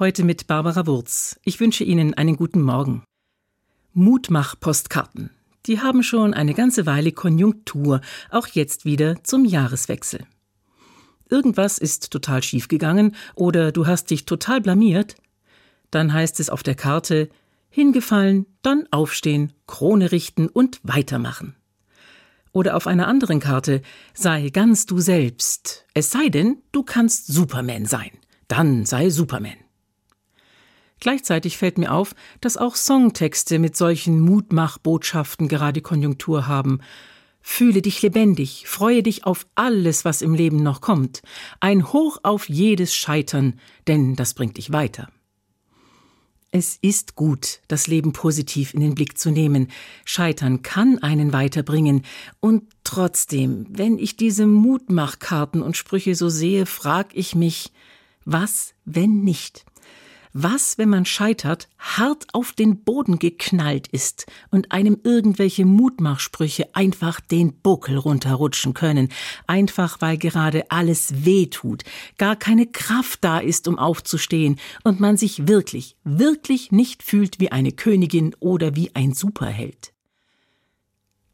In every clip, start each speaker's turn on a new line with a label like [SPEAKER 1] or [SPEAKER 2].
[SPEAKER 1] Heute mit Barbara Wurz. Ich wünsche Ihnen einen guten Morgen. Mutmach-Postkarten. Die haben schon eine ganze Weile Konjunktur, auch jetzt wieder zum Jahreswechsel. Irgendwas ist total schiefgegangen oder du hast dich total blamiert. Dann heißt es auf der Karte hingefallen, dann aufstehen, Krone richten und weitermachen. Oder auf einer anderen Karte sei ganz du selbst, es sei denn, du kannst Superman sein. Dann sei Superman. Gleichzeitig fällt mir auf, dass auch Songtexte mit solchen Mutmachbotschaften gerade Konjunktur haben. Fühle dich lebendig, freue dich auf alles, was im Leben noch kommt. Ein Hoch auf jedes Scheitern, denn das bringt dich weiter. Es ist gut, das Leben positiv in den Blick zu nehmen. Scheitern kann einen weiterbringen. Und trotzdem, wenn ich diese Mutmachkarten und Sprüche so sehe, frag ich mich, was, wenn nicht? Was, wenn man scheitert, hart auf den Boden geknallt ist und einem irgendwelche Mutmachsprüche einfach den Buckel runterrutschen können, einfach weil gerade alles weh tut, gar keine Kraft da ist, um aufzustehen und man sich wirklich, wirklich nicht fühlt wie eine Königin oder wie ein Superheld.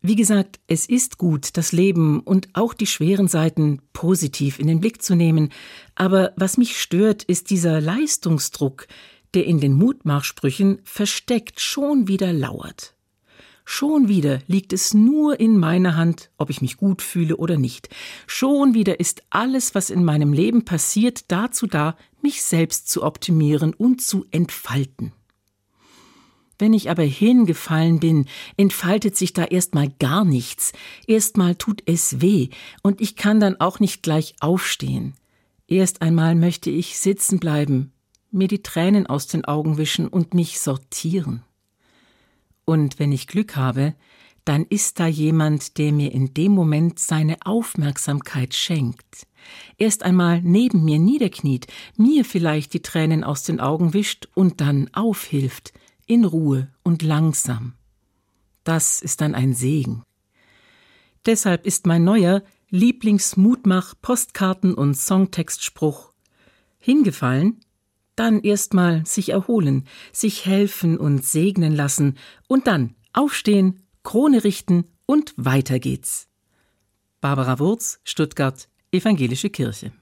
[SPEAKER 1] Wie gesagt, es ist gut, das Leben und auch die schweren Seiten positiv in den Blick zu nehmen, aber was mich stört, ist dieser Leistungsdruck, der in den Mutmachsprüchen versteckt schon wieder lauert. Schon wieder liegt es nur in meiner Hand, ob ich mich gut fühle oder nicht. Schon wieder ist alles, was in meinem Leben passiert, dazu da, mich selbst zu optimieren und zu entfalten. Wenn ich aber hingefallen bin, entfaltet sich da erstmal gar nichts. Erstmal tut es weh und ich kann dann auch nicht gleich aufstehen. Erst einmal möchte ich sitzen bleiben, mir die Tränen aus den Augen wischen und mich sortieren. Und wenn ich Glück habe, dann ist da jemand, der mir in dem Moment seine Aufmerksamkeit schenkt. Erst einmal neben mir niederkniet, mir vielleicht die Tränen aus den Augen wischt und dann aufhilft, in Ruhe und langsam. Das ist dann ein Segen. Deshalb ist mein neuer Lieblingsmutmach Postkarten und Songtextspruch hingefallen, dann erstmal sich erholen, sich helfen und segnen lassen und dann aufstehen, Krone richten und weiter geht's. Barbara Wurz, Stuttgart, Evangelische Kirche.